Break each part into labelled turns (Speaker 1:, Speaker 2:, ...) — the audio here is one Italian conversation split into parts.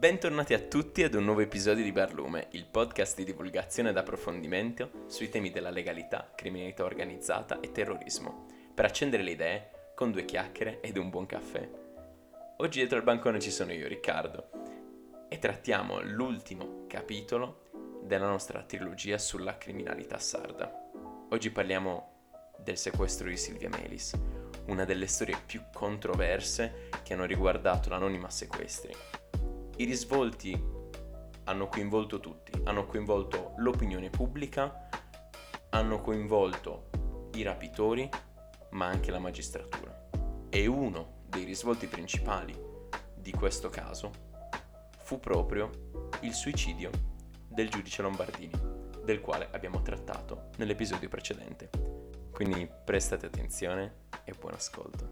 Speaker 1: Bentornati a tutti ad un nuovo episodio di Barlume, il podcast di divulgazione ed approfondimento sui temi della legalità, criminalità organizzata e terrorismo, per accendere le idee con due chiacchiere ed un buon caffè. Oggi dietro al bancone ci sono io, Riccardo, e trattiamo l'ultimo capitolo della nostra trilogia sulla criminalità sarda. Oggi parliamo del sequestro di Silvia Melis, una delle storie più controverse che hanno riguardato l'anonima sequestri i risvolti hanno coinvolto tutti, hanno coinvolto l'opinione pubblica, hanno coinvolto i rapitori, ma anche la magistratura. E uno dei risvolti principali di questo caso fu proprio il suicidio del giudice Lombardini, del quale abbiamo trattato nell'episodio precedente. Quindi prestate attenzione e buon ascolto.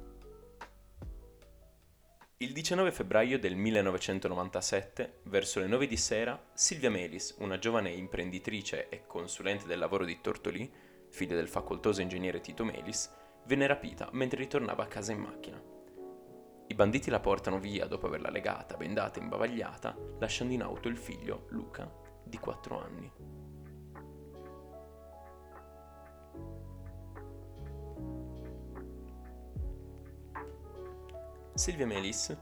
Speaker 1: Il 19 febbraio del 1997, verso le 9 di sera, Silvia Melis, una giovane imprenditrice e consulente del lavoro di Tortolì, figlia del facoltoso ingegnere Tito Melis, venne rapita mentre ritornava a casa in macchina. I banditi la portano via dopo averla legata, bendata e imbavagliata, lasciando in auto il figlio, Luca, di 4 anni. Silvia Melis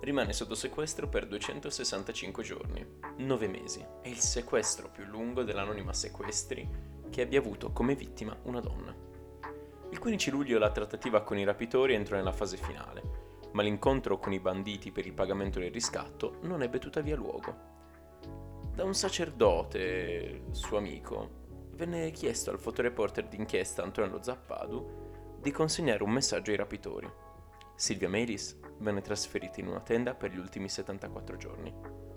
Speaker 1: rimane sotto sequestro per 265 giorni, 9 mesi. È il sequestro più lungo dell'anonima sequestri che abbia avuto come vittima una donna. Il 15 luglio la trattativa con i rapitori entrò nella fase finale, ma l'incontro con i banditi per il pagamento del riscatto non ebbe tuttavia luogo. Da un sacerdote, suo amico, venne chiesto al fotoreporter d'inchiesta Antonello Zappadu di consegnare un messaggio ai rapitori. Silvia Melis venne trasferita in una tenda per gli ultimi 74 giorni,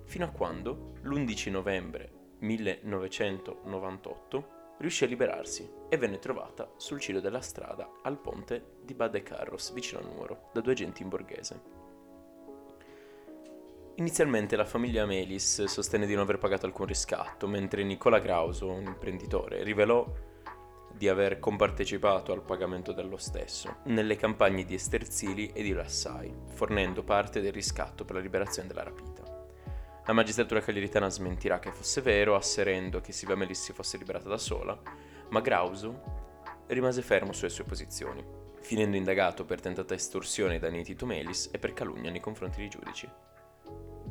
Speaker 1: fino a quando, l'11 novembre 1998, riuscì a liberarsi e venne trovata sul ciglio della strada al ponte di Bade Carros, vicino a Nuoro, da due agenti in borghese. Inizialmente la famiglia Melis sostenne di non aver pagato alcun riscatto, mentre Nicola Grauso, un imprenditore, rivelò di aver compartecipato al pagamento dello stesso nelle campagne di Esterzili e di Lassai, fornendo parte del riscatto per la liberazione della rapita. La magistratura cagliaritana smentirà che fosse vero, asserendo che Silvia Melis si fosse liberata da sola, ma Grauso rimase fermo sulle sue posizioni, finendo indagato per tentata estorsione di Tito Melis e per calunnia nei confronti dei giudici.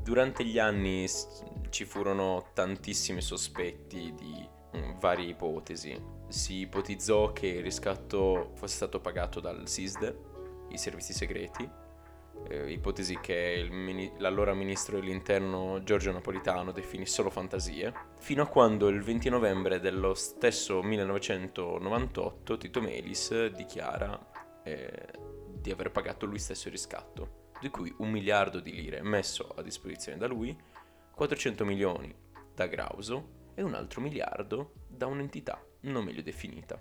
Speaker 1: Durante gli anni ci furono tantissimi sospetti di varie ipotesi, si ipotizzò che il riscatto fosse stato pagato dal SISD, i servizi segreti, eh, ipotesi che mini- l'allora ministro dell'interno Giorgio Napolitano definì solo fantasie, fino a quando il 20 novembre dello stesso 1998 Tito Melis dichiara eh, di aver pagato lui stesso il riscatto, di cui un miliardo di lire messo a disposizione da lui, 400 milioni da Grauso e un altro miliardo da un'entità non meglio definita.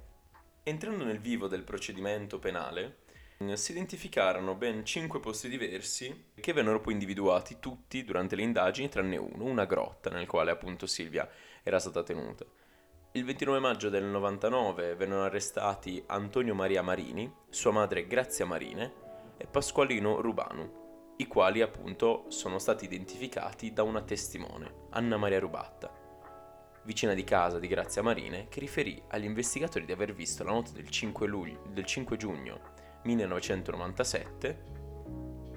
Speaker 1: Entrando nel vivo del procedimento penale, si identificarono ben cinque posti diversi che vennero poi individuati tutti durante le indagini tranne uno, una grotta nel quale appunto Silvia era stata tenuta. Il 29 maggio del 99 vennero arrestati Antonio Maria Marini, sua madre Grazia Marine e Pasqualino Rubanu, i quali appunto sono stati identificati da una testimone, Anna Maria Rubatta vicina di casa di Grazia Marine, che riferì agli investigatori di aver visto la notte del 5, luglio, del 5 giugno 1997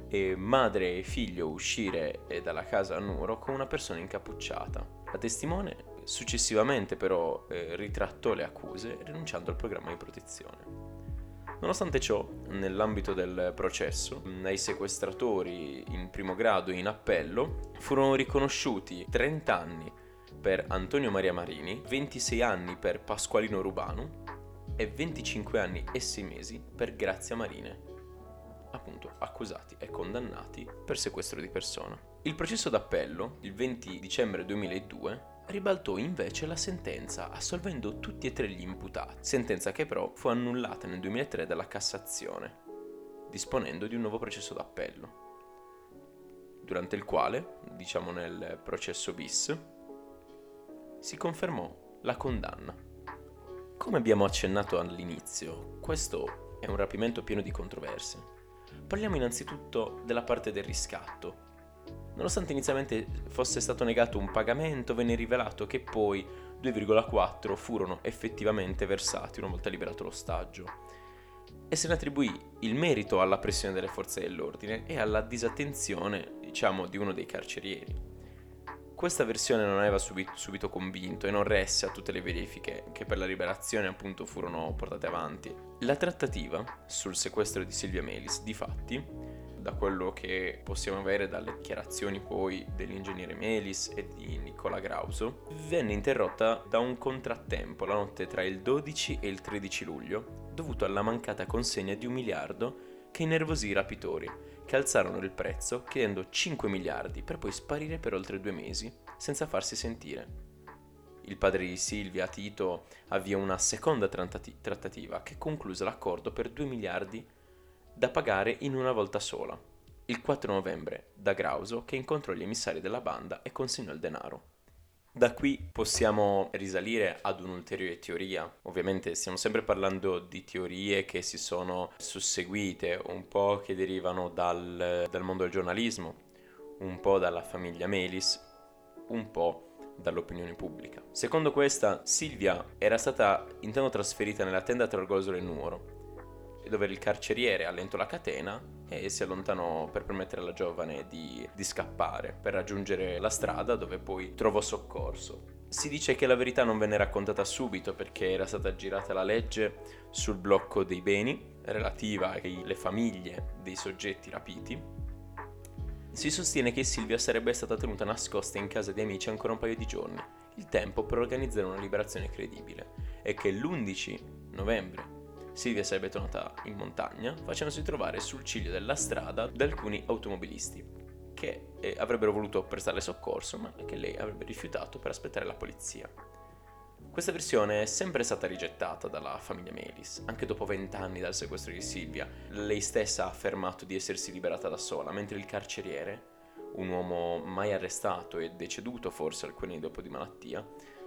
Speaker 1: e madre e figlio uscire dalla casa a Nuoro con una persona incappucciata. La testimone successivamente però eh, ritrattò le accuse rinunciando al programma di protezione. Nonostante ciò, nell'ambito del processo, ai sequestratori in primo grado e in appello furono riconosciuti 30 anni per Antonio Maria Marini, 26 anni per Pasqualino Rubanu e 25 anni e 6 mesi per Grazia Marine, appunto accusati e condannati per sequestro di persona. Il processo d'appello, il 20 dicembre 2002, ribaltò invece la sentenza assolvendo tutti e tre gli imputati, sentenza che però fu annullata nel 2003 dalla Cassazione, disponendo di un nuovo processo d'appello, durante il quale, diciamo nel processo bis, si confermò la condanna. Come abbiamo accennato all'inizio, questo è un rapimento pieno di controversie. Parliamo innanzitutto della parte del riscatto. Nonostante inizialmente fosse stato negato un pagamento, venne rivelato che poi 2,4 furono effettivamente versati una volta liberato l'ostaggio. E se ne attribuì il merito alla pressione delle forze dell'ordine e alla disattenzione, diciamo, di uno dei carcerieri. Questa versione non aveva subito, subito, convinto e non resse a tutte le verifiche che per la liberazione appunto furono portate avanti. La trattativa sul sequestro di Silvia Melis, di fatti, da quello che possiamo avere dalle dichiarazioni poi dell'ingegnere Melis e di Nicola Grauso, venne interrotta da un contrattempo la notte tra il 12 e il 13 luglio, dovuto alla mancata consegna di un miliardo che innervosì i rapitori, che alzarono il prezzo chiedendo 5 miliardi per poi sparire per oltre due mesi senza farsi sentire. Il padre di Silvia, Tito, avviò una seconda trattativa che concluse l'accordo per 2 miliardi da pagare in una volta sola, il 4 novembre, da Grauso che incontrò gli emissari della banda e consegnò il denaro. Da qui possiamo risalire ad un'ulteriore teoria. Ovviamente stiamo sempre parlando di teorie che si sono susseguite, un po' che derivano dal, dal mondo del giornalismo, un po' dalla famiglia Melis, un po' dall'opinione pubblica. Secondo questa, Silvia era stata intanto trasferita nella tenda tra Orgosolo e Nuoro, dove il carceriere allentò la catena e si allontanò per permettere alla giovane di, di scappare, per raggiungere la strada dove poi trovò soccorso. Si dice che la verità non venne raccontata subito perché era stata girata la legge sul blocco dei beni relativa alle famiglie dei soggetti rapiti. Si sostiene che Silvia sarebbe stata tenuta nascosta in casa di amici ancora un paio di giorni, il tempo per organizzare una liberazione credibile, e che l'11 novembre Silvia sarebbe tornata in montagna, facendosi trovare sul ciglio della strada da alcuni automobilisti che eh, avrebbero voluto prestarle soccorso, ma che lei avrebbe rifiutato per aspettare la polizia. Questa versione è sempre stata rigettata dalla famiglia Melis, anche dopo vent'anni dal sequestro di Silvia. Lei stessa ha affermato di essersi liberata da sola, mentre il carceriere, un uomo mai arrestato e deceduto forse alcuni anni dopo di malattia,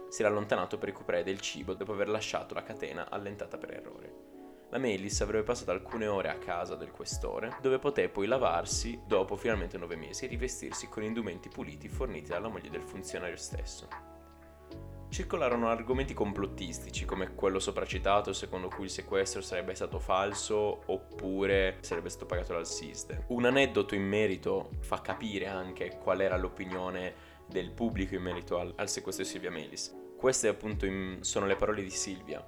Speaker 1: si era allontanato per recuperare del cibo dopo aver lasciato la catena allentata per errore. La Melis avrebbe passato alcune ore a casa del questore, dove poté poi lavarsi dopo finalmente nove mesi e rivestirsi con indumenti puliti forniti dalla moglie del funzionario stesso. Circolarono argomenti complottistici come quello sopracitato secondo cui il sequestro sarebbe stato falso oppure sarebbe stato pagato dal SISDE. Un aneddoto in merito fa capire anche qual era l'opinione del pubblico in merito al, al sequestro di Silvia Melis. Queste appunto in, sono le parole di Silvia,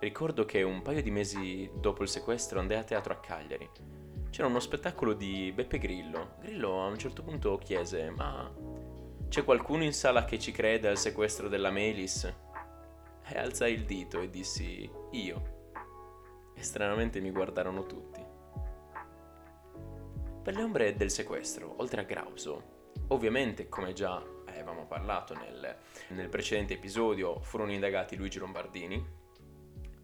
Speaker 1: Ricordo che un paio di mesi dopo il sequestro andai a teatro a Cagliari. C'era uno spettacolo di Beppe Grillo. Grillo a un certo punto chiese: Ma c'è qualcuno in sala che ci crede al sequestro della Melis? E alzai il dito e dissi: Io. E stranamente mi guardarono tutti. Per le ombre del sequestro, oltre a Grauso, ovviamente, come già avevamo parlato nel, nel precedente episodio, furono indagati Luigi Lombardini,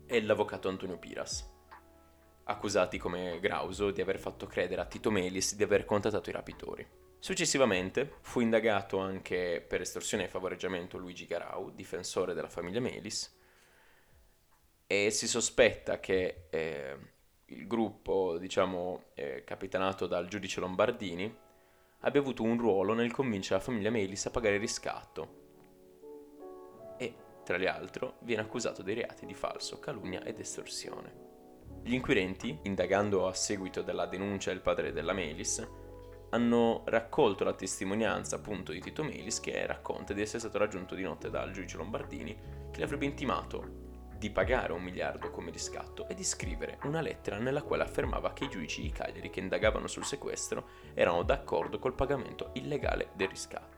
Speaker 1: e l'avvocato Antonio Piras, accusati come Grauso di aver fatto credere a Tito Melis di aver contattato i rapitori. Successivamente fu indagato anche per estorsione e favoreggiamento Luigi Garau, difensore della famiglia Melis, e si sospetta che eh, il gruppo, diciamo, eh, capitanato dal giudice Lombardini, abbia avuto un ruolo nel convincere la famiglia Melis a pagare il riscatto tra l'altro, viene accusato dei reati di falso, calunnia ed estorsione. Gli inquirenti, indagando a seguito della denuncia del padre della Melis, hanno raccolto la testimonianza appunto di Tito Melis che racconta di essere stato raggiunto di notte dal giudice Lombardini che le avrebbe intimato di pagare un miliardo come riscatto e di scrivere una lettera nella quale affermava che i giudici di Cagliari che indagavano sul sequestro erano d'accordo col pagamento illegale del riscatto.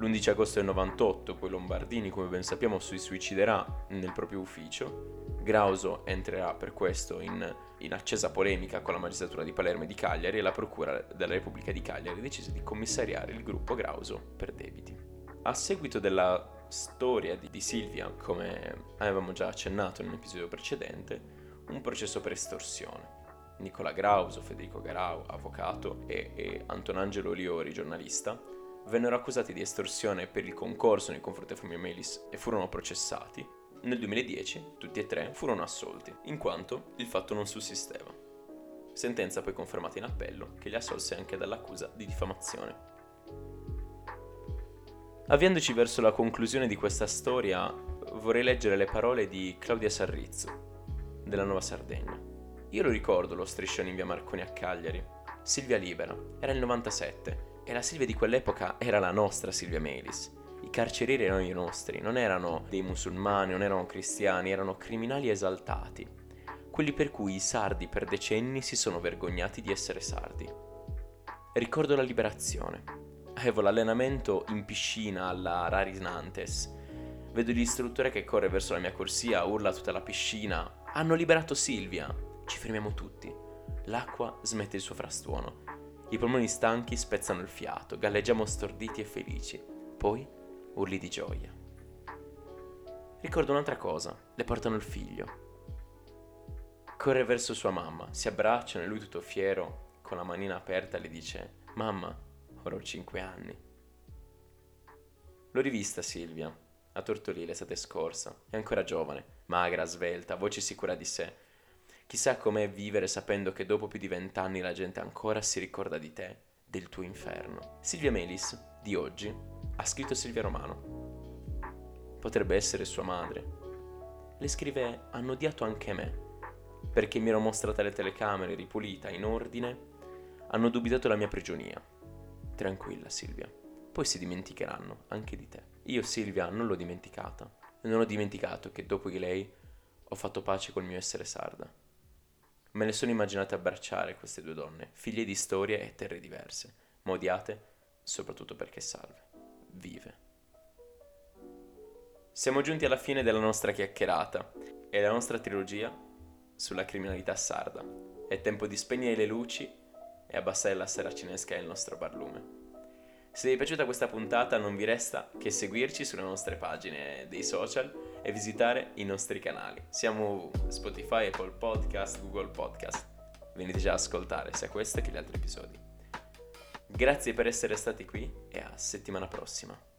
Speaker 1: L'11 agosto del 98 poi Lombardini, come ben sappiamo, si suiciderà nel proprio ufficio. Grauso entrerà per questo in, in, accesa polemica con la magistratura di Palermo e di Cagliari e la Procura della Repubblica di Cagliari decise di commissariare il gruppo Grauso per debiti. A seguito della storia di, di Silvia, come avevamo già accennato in un episodio precedente, un processo per estorsione. Nicola Grauso, Federico Garau, avvocato, e, e Antonangelo Liori, giornalista, vennero accusati di estorsione per il concorso nei confronti della famiglia Melis e furono processati. Nel 2010 tutti e tre furono assolti, in quanto il fatto non sussisteva. sentenza poi confermata in appello che li assolse anche dall'accusa di diffamazione. Avviandoci verso la conclusione di questa storia, vorrei leggere le parole di Claudia Sarrizzo, della Nuova Sardegna. Io lo ricordo lo striscione in via Marconi a Cagliari. Silvia Libera, era il 97, e la Silvia di quell'epoca era la nostra Silvia Melis. I carcerieri erano i nostri, non erano dei musulmani, non erano cristiani, erano criminali esaltati. Quelli per cui i sardi per decenni si sono vergognati di essere sardi. Ricordo la liberazione, avevo l'allenamento in piscina alla Raris Nantes. Vedo l'istruttore che corre verso la mia corsia, urla tutta la piscina. Hanno liberato Silvia! Ci fermiamo tutti. L'acqua smette il suo frastuono. I polmoni stanchi spezzano il fiato, galleggiamo storditi e felici. Poi urli di gioia. Ricordo un'altra cosa, le portano il figlio. Corre verso sua mamma, si abbracciano e lui tutto fiero, con la manina aperta, le dice, Mamma, ora ho 5 anni. L'ho rivista Silvia, a Tortolì l'estate scorsa, è ancora giovane, magra, svelta, voce sicura di sé. Chissà com'è vivere sapendo che dopo più di vent'anni la gente ancora si ricorda di te, del tuo inferno. Silvia Melis, di oggi, ha scritto Silvia Romano. Potrebbe essere sua madre. Le scrive hanno odiato anche me, perché mi ero mostrata le telecamere ripulita, in ordine, hanno dubitato la mia prigionia. Tranquilla Silvia, poi si dimenticheranno anche di te. Io Silvia non l'ho dimenticata non ho dimenticato che dopo di lei ho fatto pace col mio essere sarda. Me le sono immaginate abbracciare queste due donne, figlie di storie e terre diverse, ma odiate soprattutto perché salve, vive. Siamo giunti alla fine della nostra chiacchierata e della nostra trilogia sulla criminalità sarda. È tempo di spegnere le luci e abbassare la sera cinesca il nostro barlume. Se vi è piaciuta questa puntata non vi resta che seguirci sulle nostre pagine dei social e visitare i nostri canali. Siamo Spotify, Apple Podcast, Google Podcast. Venite già a ascoltare sia questo che gli altri episodi. Grazie per essere stati qui e a settimana prossima.